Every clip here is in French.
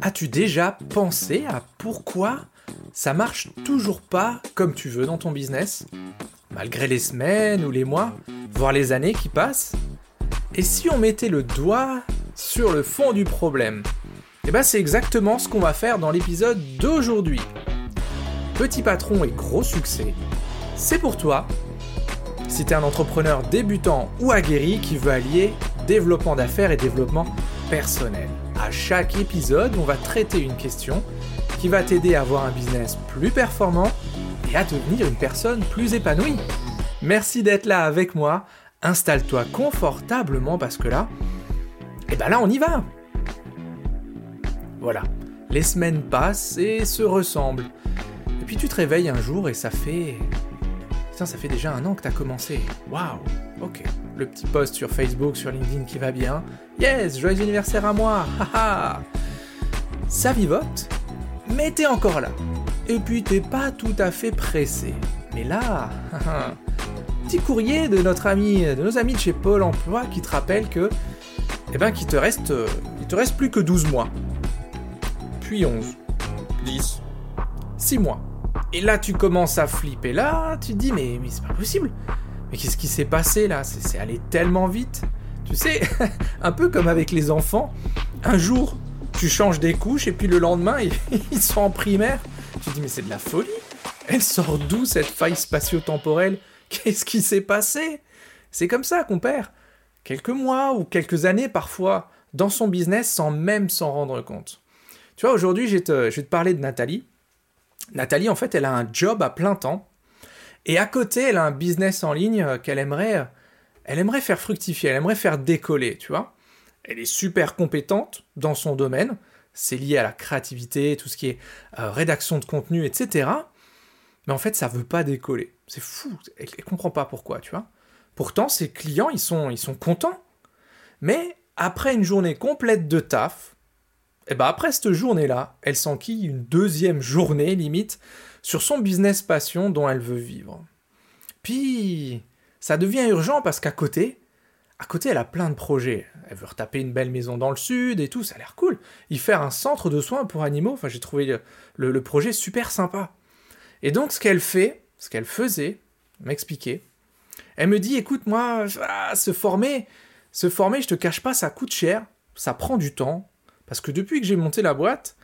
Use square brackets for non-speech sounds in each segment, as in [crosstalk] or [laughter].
As-tu déjà pensé à pourquoi ça marche toujours pas comme tu veux dans ton business Malgré les semaines ou les mois, voire les années qui passent? Et si on mettait le doigt sur le fond du problème? Eh ben c'est exactement ce qu'on va faire dans l'épisode d'aujourd'hui. Petit patron et gros succès, c'est pour toi si tu es un entrepreneur débutant ou aguerri qui veut allier développement d'affaires et développement personnel. À chaque épisode, on va traiter une question qui va t'aider à avoir un business plus performant et à devenir une personne plus épanouie. Merci d'être là avec moi. Installe-toi confortablement parce que là, et eh ben là on y va. Voilà, les semaines passent et se ressemblent. Et puis tu te réveilles un jour et ça fait ça fait déjà un an que t'as commencé. Waouh, ok. Le petit post sur Facebook, sur LinkedIn qui va bien. Yes, joyeux anniversaire à moi, [laughs] haha. Ça vivote, mais t'es encore là. Et puis t'es pas tout à fait pressé. Mais là, [laughs] petit courrier de notre ami, de nos amis de chez Pôle Emploi qui te rappelle que, eh ben, qu'il te reste, il te reste plus que 12 mois. Puis 11, 10, 6 mois. Et là, tu commences à flipper. Là, tu te dis, mais, mais c'est pas possible. Mais qu'est-ce qui s'est passé là? C'est allé tellement vite. Tu sais, [laughs] un peu comme avec les enfants. Un jour, tu changes des couches et puis le lendemain, [laughs] ils sont en primaire. Tu te dis, mais c'est de la folie. Elle sort d'où cette faille spatio-temporelle? Qu'est-ce qui s'est passé? C'est comme ça qu'on perd quelques mois ou quelques années parfois dans son business sans même s'en rendre compte. Tu vois, aujourd'hui, je vais te parler de Nathalie. Nathalie, en fait, elle a un job à plein temps. Et à côté, elle a un business en ligne euh, qu'elle aimerait, euh, elle aimerait faire fructifier, elle aimerait faire décoller, tu vois. Elle est super compétente dans son domaine. C'est lié à la créativité, tout ce qui est euh, rédaction de contenu, etc. Mais en fait, ça veut pas décoller. C'est fou. Elle, ne comprend pas pourquoi, tu vois. Pourtant, ses clients, ils sont, ils sont contents. Mais après une journée complète de taf, et eh ben après cette journée-là, elle s'enquille une deuxième journée limite sur son business passion dont elle veut vivre. Puis ça devient urgent parce qu'à côté, à côté, elle a plein de projets. Elle veut retaper une belle maison dans le sud et tout, ça a l'air cool. Y faire un centre de soins pour animaux, j'ai trouvé le, projet super sympa. Et donc ce qu'elle fait, ce qu'elle faisait, m'expliquer, elle me dit écoute moi, ah, se former, se former, je te cache pas, ça coûte cher, ça prend du temps, parce que depuis que j'ai monté la boîte,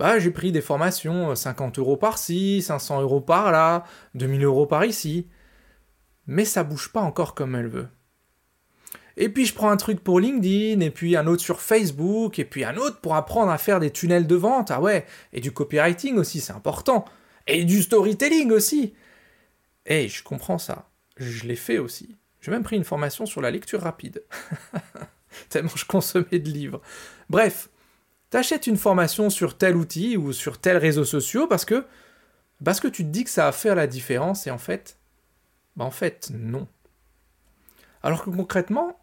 bah, j'ai pris des formations, 50 euh, euros par-ci, 500 euros par-là, 2000 euros par ici. Mais ça bouge pas encore comme elle veut. Et puis je prends un truc pour LinkedIn, et puis un autre sur Facebook, et puis un autre pour apprendre à faire des tunnels de vente. Ah ouais, et du copywriting aussi, c'est important. Et du storytelling aussi. Et je comprends ça. Je l'ai fait aussi. J'ai même pris une formation sur la lecture rapide. [laughs] Tellement je consommais de livres. Bref, t'achètes une formation sur tel outil ou sur tel réseau social parce que parce que tu te dis que ça va faire la différence et en fait bah en fait non. Alors que concrètement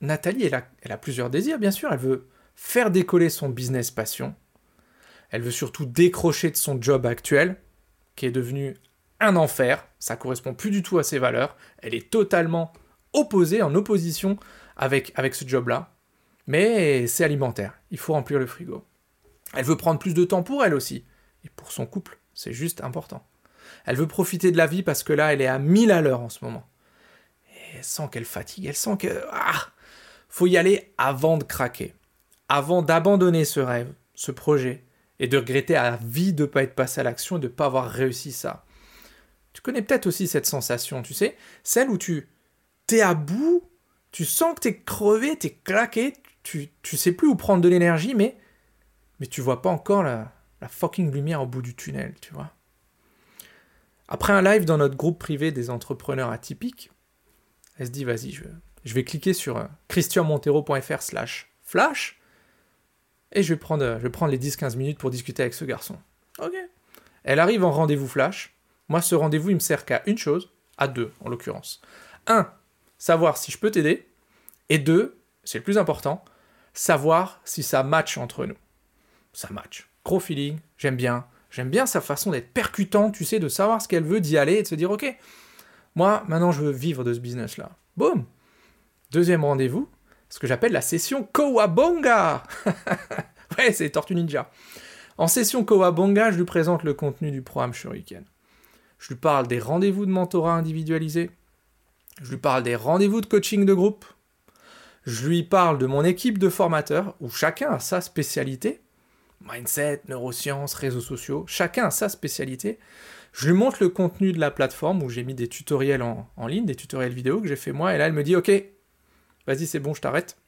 Nathalie elle a, plusieurs désirs bien sûr, elle veut faire décoller son business passion. Elle veut surtout décrocher de son job actuel qui est devenu un enfer, ça correspond plus du tout à ses valeurs, elle est totalement opposée en opposition avec avec ce job-là. Mais c'est alimentaire, il faut remplir le frigo. Elle veut prendre plus de temps pour elle aussi, et pour son couple, c'est juste important. Elle veut profiter de la vie parce que là, elle est à 1000 à l'heure en ce moment. Et elle sent qu'elle fatigue, elle sent que... Ah Faut y aller avant de craquer, avant d'abandonner ce rêve, ce projet, et de regretter à vie de ne pas être passé à l'action et de ne pas avoir réussi ça. Tu connais peut-être aussi cette sensation, tu sais, celle où tu t'es à bout, tu sens que t'es crevé, t'es claqué, tu, sais plus où prendre de l'énergie, mais, mais tu vois pas encore la, fucking lumière au bout du tunnel, tu vois. Après un live dans notre groupe privé des entrepreneurs atypiques, elle se dit vas-y, je, vais cliquer sur euh, christianmontero.fr slash flash et je vais prendre, je vais les 10-15 minutes pour discuter avec ce garçon. Ok. Elle arrive en rendez-vous flash. Moi, ce rendez-vous, il me sert qu'à une chose, à deux en l'occurrence. Un, savoir si je peux t'aider. Et deux, c'est le plus important, savoir si ça match entre nous. Ça match. Gros feeling, j'aime bien. J'aime bien sa façon d'être percutant, tu sais, de savoir ce qu'elle veut, d'y aller et de se dire, ok, moi, maintenant, je veux vivre de ce business-là. Boum Deuxième rendez-vous, ce que j'appelle la session Kowabonga [laughs] ouais, c'est Tortue Ninja. En session Kowabonga, je lui présente le contenu du programme Shuriken. Je lui parle des rendez-vous de mentorat individualisés. Je lui parle des rendez-vous de coaching de groupe. Je lui parle de mon équipe de formateurs où chacun a sa spécialité. Mindset, neurosciences, réseaux sociaux, chacun a sa spécialité. Je lui montre le contenu de la plateforme où j'ai mis des tutoriels en, ligne, des tutoriels vidéo que j'ai fait moi. Et là, elle me dit Ok, vas-y, c'est bon, je t'arrête.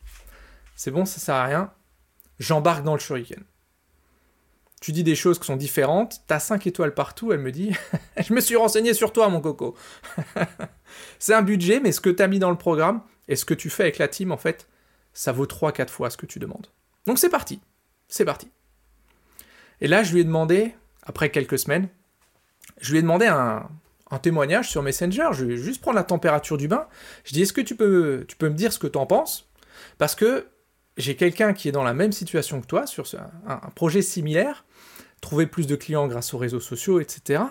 C'est bon, ça sert à rien. J'embarque dans le shuriken tu dis des choses qui sont différentes, t'as 5 étoiles partout, elle me dit [laughs] Je me suis renseigné sur toi, mon coco. [laughs] c'est un budget, mais ce que t'as mis dans le programme et ce que tu fais avec la team, en fait, ça vaut 3-4 fois ce que tu demandes. Donc c'est parti. C'est parti. Et là, je lui ai demandé, après quelques semaines, je lui ai demandé un, témoignage sur Messenger. Je vais juste prendre la température du bain. Je dis Est-ce que tu peux, tu peux me dire ce que tu en penses? Parce que j'ai quelqu'un qui est dans la même situation que toi, sur un, projet similaire, trouver plus de clients grâce aux réseaux sociaux, etc.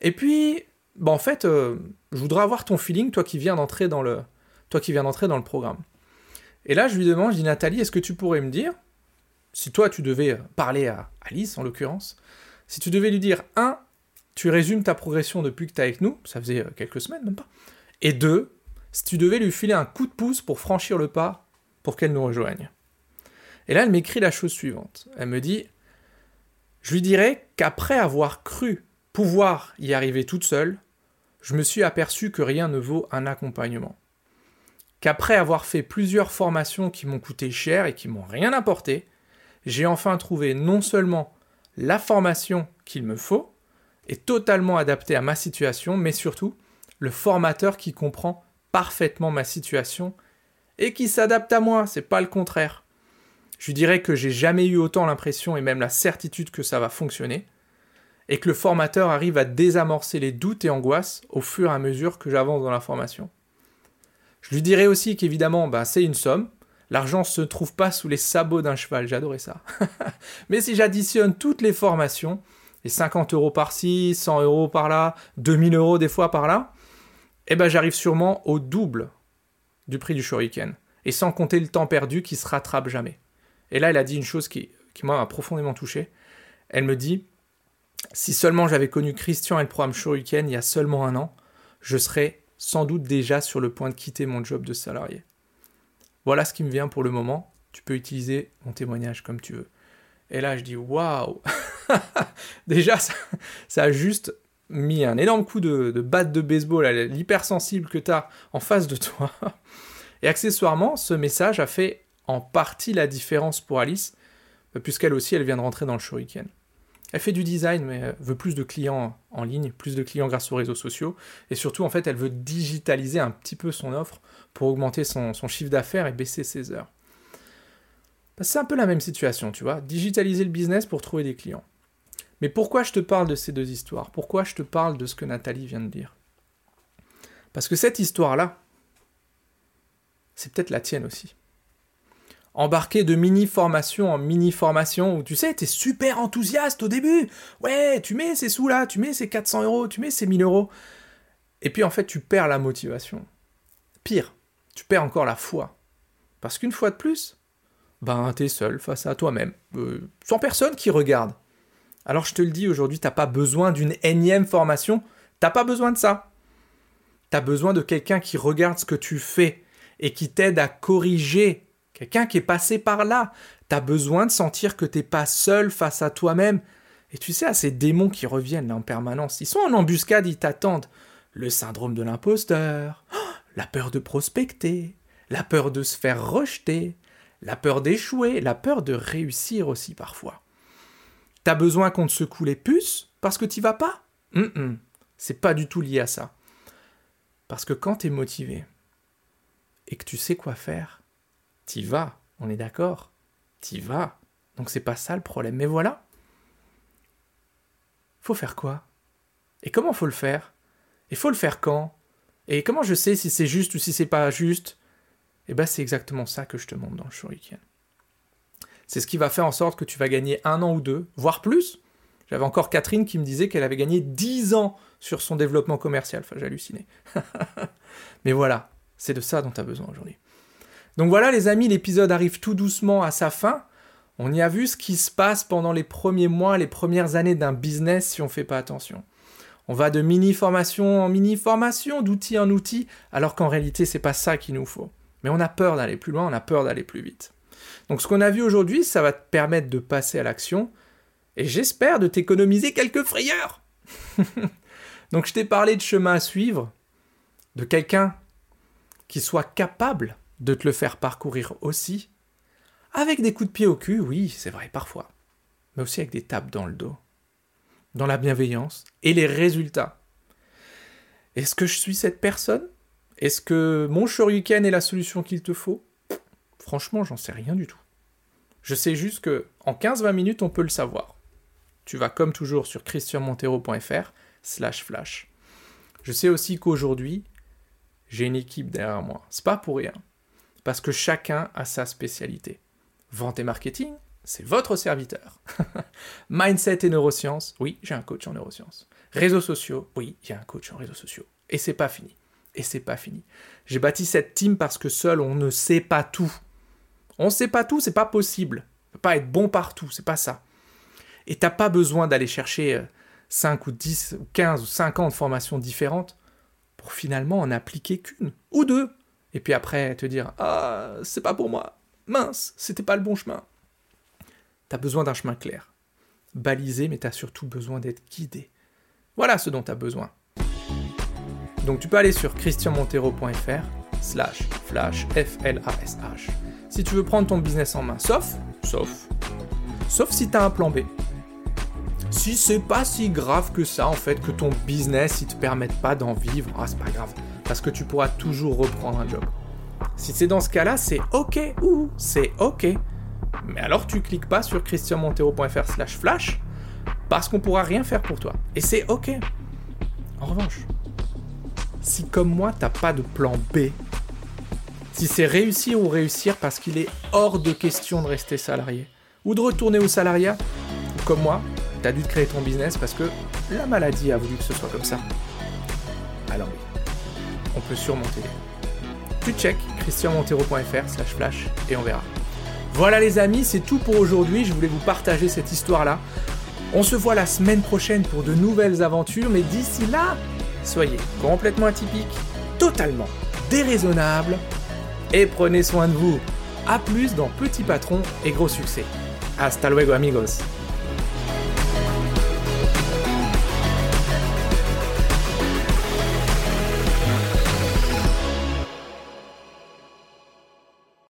Et puis, bah en fait, euh, je voudrais avoir ton feeling, toi qui viens d'entrer dans le, toi qui viens d'entrer dans le programme. Et là, je lui demande, je dis Nathalie, est-ce que tu pourrais me dire, si toi tu devais parler à Alice en l'occurrence, si tu devais lui dire, un, tu résumes ta progression depuis que tu es avec nous, ça faisait euh, quelques semaines même pas, et deux, si tu devais lui filer un coup de pouce pour franchir le pas pour qu'elle nous rejoigne. Et là, elle m'écrit la chose suivante. Elle me dit, je lui dirais qu'après avoir cru pouvoir y arriver toute seule, je me suis aperçu que rien ne vaut un accompagnement. Qu'après avoir fait plusieurs formations qui m'ont coûté cher et qui m'ont rien apporté, j'ai enfin trouvé non seulement la formation qu'il me faut, et totalement adaptée à ma situation, mais surtout le formateur qui comprend parfaitement ma situation et qui s'adapte à moi, c'est pas le contraire. Je dirais que j'ai jamais eu autant l'impression et même la certitude que ça va fonctionner, et que le formateur arrive à désamorcer les doutes et angoisses au fur et à mesure que j'avance dans la formation. Je lui dirais aussi qu'évidemment, ben, c'est une somme, l'argent ne se trouve pas sous les sabots d'un cheval, j'adorais ça. [laughs] Mais si j'additionne toutes les formations, les 50 euros par-ci, 100 euros par-là, 2000 euros des fois par-là, eh ben j'arrive sûrement au double du prix du shuriken. Et sans compter le temps perdu qui se rattrape jamais. Et là, elle a dit une chose qui, qui m'a profondément touché. Elle me dit Si seulement j'avais connu Christian et le programme Shuriken il y a seulement un an, je serais sans doute déjà sur le point de quitter mon job de salarié. Voilà ce qui me vient pour le moment. Tu peux utiliser mon témoignage comme tu veux. Et là, je dis Waouh [laughs] Déjà, ça, a juste mis un énorme coup de, de batte de baseball à l'hypersensible que tu as en face de toi. Et accessoirement, ce message a fait en partie la différence pour Alice, puisqu'elle aussi, elle vient de rentrer dans le shuriken. Elle fait du design, mais veut plus de clients en ligne, plus de clients grâce aux réseaux sociaux, et surtout, en fait, elle veut digitaliser un petit peu son offre pour augmenter son, chiffre d'affaires et baisser ses heures. Bah, c'est un peu la même situation, tu vois, digitaliser le business pour trouver des clients. Mais pourquoi je te parle de ces deux histoires? Pourquoi je te parle de ce que Nathalie vient de dire? Parce que cette histoire-là, c'est peut-être la tienne aussi embarqué de mini-formation en mini-formation où tu sais, t'es super enthousiaste au début. Ouais, tu mets ces sous-là, tu mets ces 400 euros, tu mets ces 1000 euros. Et puis en fait, tu perds la motivation. Pire, tu perds encore la foi. Parce qu'une fois de plus, ben t'es seul face à toi-même, euh, sans personne qui regarde. Alors je te le dis aujourd'hui, t'as pas besoin d'une énième formation, t'as pas besoin de ça. T'as besoin de quelqu'un qui regarde ce que tu fais et qui t'aide à corriger quelqu'un qui est passé par là. Tu as besoin de sentir que t'es pas seul face à toi-même. Et tu sais, à ces démons qui reviennent là en permanence, ils sont en embuscade, ils t'attendent. Le syndrome de l'imposteur, [gasps] la peur de prospecter, la peur de se faire rejeter, la peur d'échouer, la peur de réussir aussi parfois. T'as besoin qu'on te secoue les puces parce que t'y vas pas? C'est pas du tout lié à ça. Parce que quand t'es motivé et que tu sais quoi faire, T'y vas, on est d'accord T'y vas. Donc c'est pas ça le problème. Mais voilà. Faut faire quoi? Et comment faut le faire? Et faut le faire quand? Et comment je sais si c'est juste ou si c'est pas juste? Eh ben c'est exactement ça que je te montre dans le shuriken. C'est ce qui va faire en sorte que tu vas gagner un an ou deux, voire plus. J'avais encore Catherine qui me disait qu'elle avait gagné 10 ans sur son développement commercial. Enfin, j'hallucinais. [laughs] Mais voilà, c'est de ça dont tu as besoin aujourd'hui. Donc voilà les amis, l'épisode arrive tout doucement à sa fin. On y a vu ce qui se passe pendant les premiers mois, les premières années d'un business si on ne fait pas attention. On va de mini-formation en mini-formation, d'outil en outil, alors qu'en réalité, c'est pas ça qu'il nous faut. Mais on a peur d'aller plus loin, on a peur d'aller plus vite. Donc ce qu'on a vu aujourd'hui, ça va te permettre de passer à l'action, et j'espère de t'économiser quelques frayeurs. [laughs] Donc je t'ai parlé de chemin à suivre, de quelqu'un qui soit capable de te le faire parcourir aussi, avec des coups de pied au cul, oui, c'est vrai, parfois. Mais aussi avec des tapes dans le dos. Dans la bienveillance et les résultats. Est-ce que je suis cette personne? Est-ce que mon shuriken est la solution qu'il te faut? Franchement, j'en sais rien du tout. Je sais juste que en 15-20 minutes, on peut le savoir. Tu vas comme toujours sur christianmontero.fr slash flash. Je sais aussi qu'aujourd'hui, j'ai une équipe derrière moi. C'est pas pour rien. Parce que chacun a sa spécialité. Vente et marketing, c'est votre serviteur. [laughs] Mindset et neurosciences, oui, j'ai un coach en neurosciences. Réseaux sociaux, oui, a un coach en réseaux sociaux. Et c'est pas fini. Et c'est pas fini. J'ai bâti cette team parce que seul on ne sait pas tout. On ne sait pas tout, c'est pas possible. On peut pas être bon partout, c'est pas ça. Et t'as pas besoin d'aller chercher 5 euh, ou 10 ou 15 ou 50 formations différentes pour finalement en appliquer qu'une ou deux. Et puis après te dire Ah, c'est pas pour moi mince, c'était pas le bon chemin. T'as besoin d'un chemin clair, balisé, mais t'as surtout besoin d'être guidé. Voilà ce dont t'as besoin. Donc tu peux aller sur christianmontero.fr slash flash F-L-A-S-H si tu veux prendre ton business en main. Sauf, sauf, sauf si t'as un plan B. Si c'est pas si grave que ça en fait que ton business il te permette pas d'en vivre, ah c'est pas grave, parce que tu pourras toujours reprendre un job. Si c'est dans ce cas-là, c'est OK ou c'est OK. Mais alors tu cliques pas sur christianmontero.fr slash flash parce qu'on pourra rien faire pour toi. Et c'est OK. En revanche, si comme moi t'as pas de plan B, si c'est réussir ou réussir parce qu'il est hors de question de rester salarié, ou de retourner au salariat, comme moi, t'as dû créer ton business parce que la maladie a voulu que ce soit comme ça. Alors oui, on peut surmonter tu check christianmontero.fr slash flash et on verra. Voilà les amis, c'est tout pour aujourd'hui, je voulais vous partager cette histoire-là. On se voit la semaine prochaine pour de nouvelles aventures, mais d'ici là, soyez complètement atypiques, totalement déraisonnables, et prenez soin de vous. A plus dans Petit Patron et Gros Succès. Hasta luego amigos